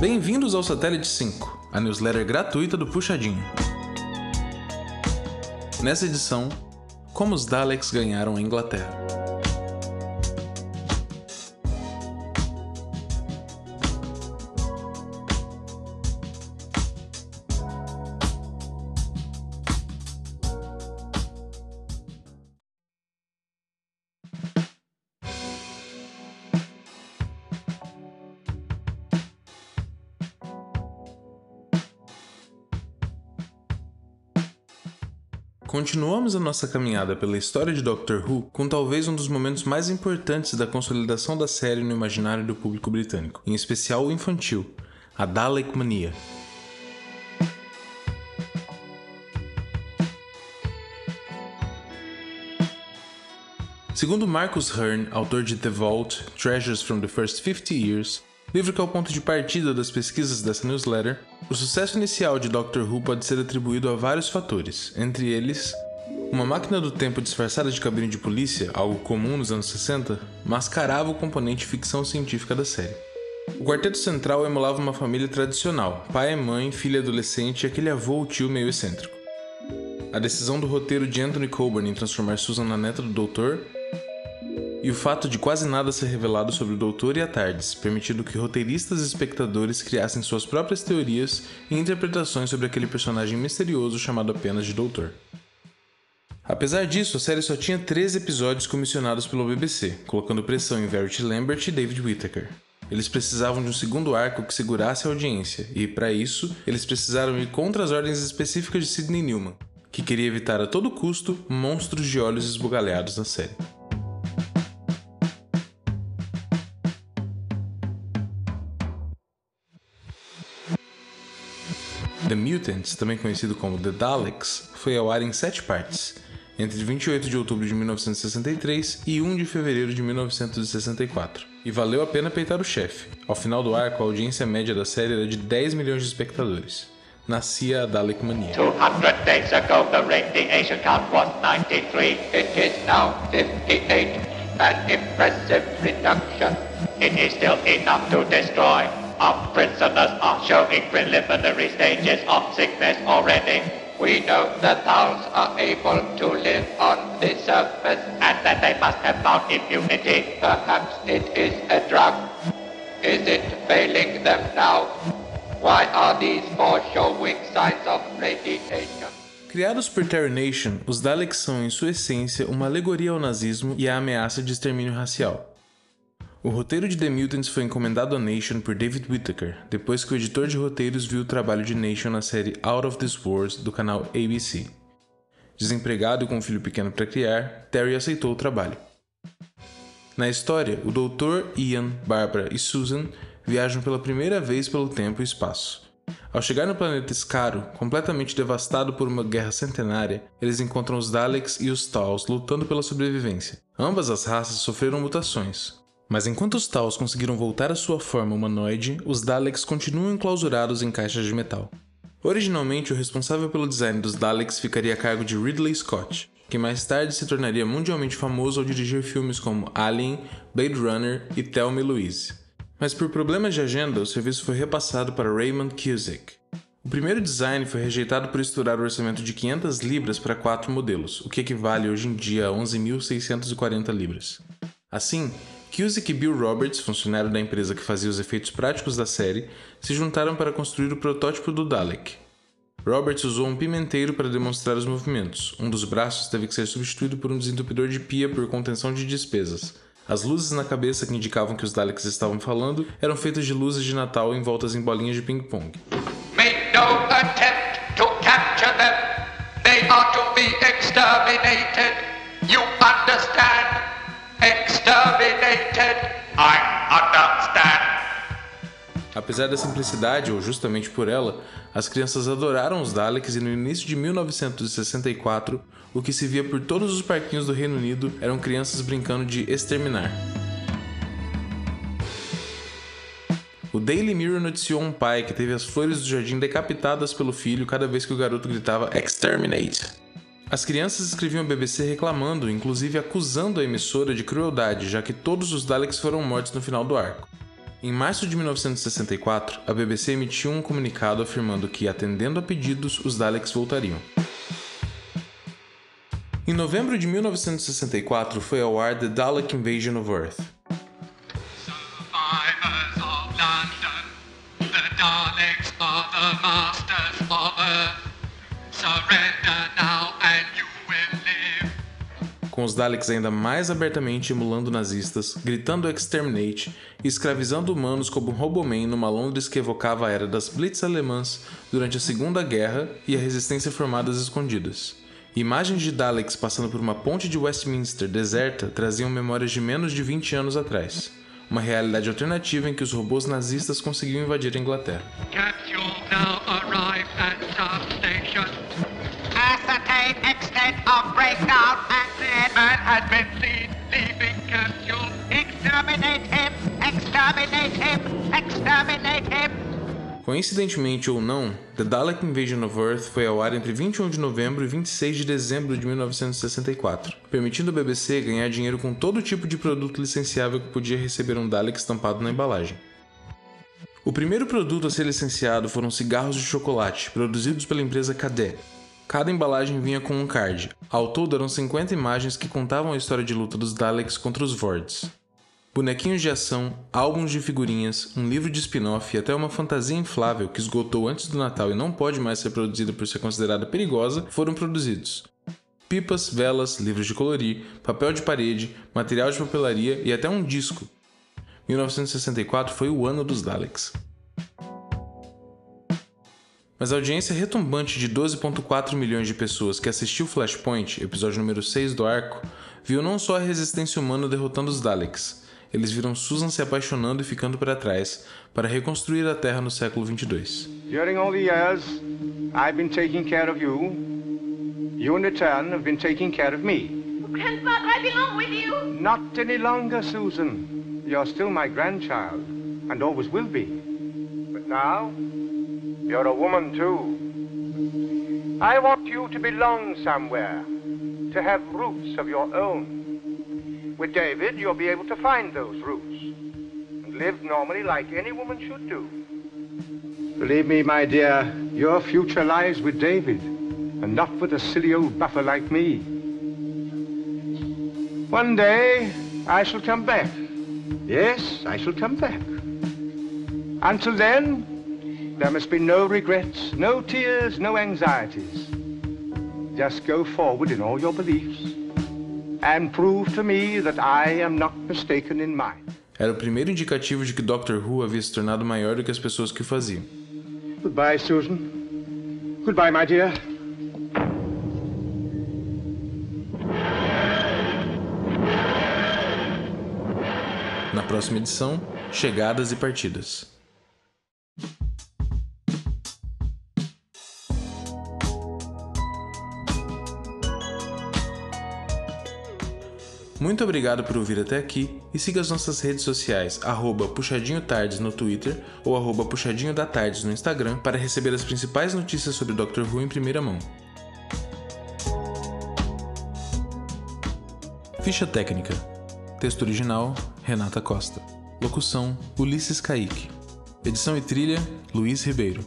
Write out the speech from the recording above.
Bem-vindos ao Satélite 5, a newsletter gratuita do Puxadinho. Nessa edição, como os Daleks ganharam a Inglaterra. Continuamos a nossa caminhada pela história de Doctor Who com talvez um dos momentos mais importantes da consolidação da série no imaginário do público britânico, em especial o infantil, a Dalek Mania. Segundo Marcus Hearn, autor de The Vault, Treasures from the First 50 Years, livro que é o ponto de partida das pesquisas dessa newsletter, o sucesso inicial de Doctor Who pode ser atribuído a vários fatores, entre eles uma máquina do tempo disfarçada de cabine de polícia, algo comum nos anos 60, mascarava o componente ficção científica da série. O quarteto central emulava uma família tradicional, pai, mãe, filha adolescente e aquele avô ou tio meio excêntrico. A decisão do roteiro de Anthony Coburn em transformar Susan na neta do doutor e o fato de quase nada ser revelado sobre o Doutor e a Tardes, permitindo que roteiristas e espectadores criassem suas próprias teorias e interpretações sobre aquele personagem misterioso chamado apenas de Doutor. Apesar disso, a série só tinha 13 episódios comissionados pelo BBC, colocando pressão em Verity Lambert e David Whittaker. Eles precisavam de um segundo arco que segurasse a audiência, e para isso, eles precisaram ir contra as ordens específicas de Sidney Newman, que queria evitar a todo custo monstros de olhos esbugalhados na série. The Mutants, também conhecido como The Daleks, foi ao ar em sete partes, entre 28 de outubro de 1963 e 1 de fevereiro de 1964. E valeu a pena peitar o chefe. Ao final do arco, a audiência média da série era de 10 milhões de espectadores. Nascia a Dalek Mania. 200 days ago, the radiation count was 93. It is now 58. An impressive reduction. It is still enough to destroy Our prisoners are showing preliminary stages of sickness already. We know that owls are able to live on the surface and that they must have found immunity. Perhaps it is a drug. Is it failing them now? Why are these four showing signs of radiation? Criados por Terry Nation, os Daleks são, em sua essência, uma alegoria ao nazismo e à ameaça de extermínio racial. O roteiro de The Mutants foi encomendado a Nation por David Whittaker, depois que o editor de roteiros viu o trabalho de Nation na série Out of This Wars do canal ABC. Desempregado e com um filho pequeno para criar, Terry aceitou o trabalho. Na história, o Dr. Ian, Barbara e Susan viajam pela primeira vez pelo tempo e espaço. Ao chegar no planeta Scaro, completamente devastado por uma guerra centenária, eles encontram os Daleks e os Tals lutando pela sobrevivência. Ambas as raças sofreram mutações, mas enquanto os Taus conseguiram voltar à sua forma humanoide, os Daleks continuam enclausurados em caixas de metal. Originalmente, o responsável pelo design dos Daleks ficaria a cargo de Ridley Scott, que mais tarde se tornaria mundialmente famoso ao dirigir filmes como Alien, Blade Runner e Thelma e Louise. Mas por problemas de agenda, o serviço foi repassado para Raymond Cusick. O primeiro design foi rejeitado por estourar o orçamento de 500 libras para quatro modelos, o que equivale hoje em dia a 11.640 libras. Assim, Cusick e Bill Roberts, funcionário da empresa que fazia os efeitos práticos da série, se juntaram para construir o protótipo do Dalek. Roberts usou um pimenteiro para demonstrar os movimentos. Um dos braços teve que ser substituído por um desentupidor de pia por contenção de despesas. As luzes na cabeça que indicavam que os Daleks estavam falando eram feitas de luzes de Natal envoltas em bolinhas de ping-pong. No? Exterminated. I understand. Apesar da simplicidade, ou justamente por ela, as crianças adoraram os Daleks e no início de 1964, o que se via por todos os parquinhos do Reino Unido eram crianças brincando de exterminar. O Daily Mirror noticiou um pai que teve as flores do jardim decapitadas pelo filho cada vez que o garoto gritava Exterminate. As crianças escreviam ao BBC reclamando, inclusive acusando a emissora de crueldade, já que todos os Daleks foram mortos no final do arco. Em março de 1964, a BBC emitiu um comunicado afirmando que, atendendo a pedidos, os Daleks voltariam. Em novembro de 1964 foi ao ar The Dalek Invasion of Earth. Com os Daleks ainda mais abertamente emulando nazistas, gritando exterminate e escravizando humanos como Roboman numa Londres que evocava a era das Blitz alemãs durante a Segunda Guerra e a resistência formadas escondidas. Imagens de Daleks passando por uma ponte de Westminster deserta traziam memórias de menos de 20 anos atrás. Uma realidade alternativa em que os robôs nazistas conseguiam invadir a Inglaterra. Exterminate him! Exterminate him! Exterminate him! Coincidentemente ou não, The Dalek Invasion of Earth foi ao ar entre 21 de novembro e 26 de dezembro de 1964, permitindo a BBC ganhar dinheiro com todo tipo de produto licenciável que podia receber um Dalek estampado na embalagem. O primeiro produto a ser licenciado foram cigarros de chocolate, produzidos pela empresa Cadet. Cada embalagem vinha com um card. Ao todo eram 50 imagens que contavam a história de luta dos Daleks contra os Vords bonequinhos de ação, álbuns de figurinhas, um livro de spin-off e até uma fantasia inflável que esgotou antes do Natal e não pode mais ser produzida por ser considerada perigosa foram produzidos. Pipas, velas, livros de colorir, papel de parede, material de papelaria e até um disco. 1964 foi o ano dos Daleks. Mas a audiência retumbante de 12,4 milhões de pessoas que assistiu Flashpoint, episódio número 6 do arco, viu não só a resistência humana derrotando os Daleks, eles viram Susan se apaixonando e ficando para trás para reconstruir a Terra no século 22. During all the years I've been taking care of you, you in return have been taking care of me. Grandfather, I belong with you. Not any longer, Susan. You're still my grandchild, and always will be. But now, you're a woman too. I want you to belong somewhere, to have roots of your own. With David, you'll be able to find those roots and live normally like any woman should do. Believe me, my dear, your future lies with David and not with a silly old buffer like me. One day, I shall come back. Yes, I shall come back. Until then, there must be no regrets, no tears, no anxieties. Just go forward in all your beliefs and prove to me that I am not mistaken in mine. Era o primeiro indicativo de que Doctor Who havia se tornado maior do que as pessoas que o faziam. Goodbye, Susan. Goodbye, my dear. Na próxima edição, chegadas e partidas. Muito obrigado por ouvir até aqui e siga as nossas redes sociais, arroba Puxadinho Tardes no Twitter ou arroba Puxadinho da Tardes no Instagram para receber as principais notícias sobre Doctor Who em primeira mão. Ficha técnica. Texto original, Renata Costa. Locução, Ulisses Kaique. Edição e trilha, Luiz Ribeiro.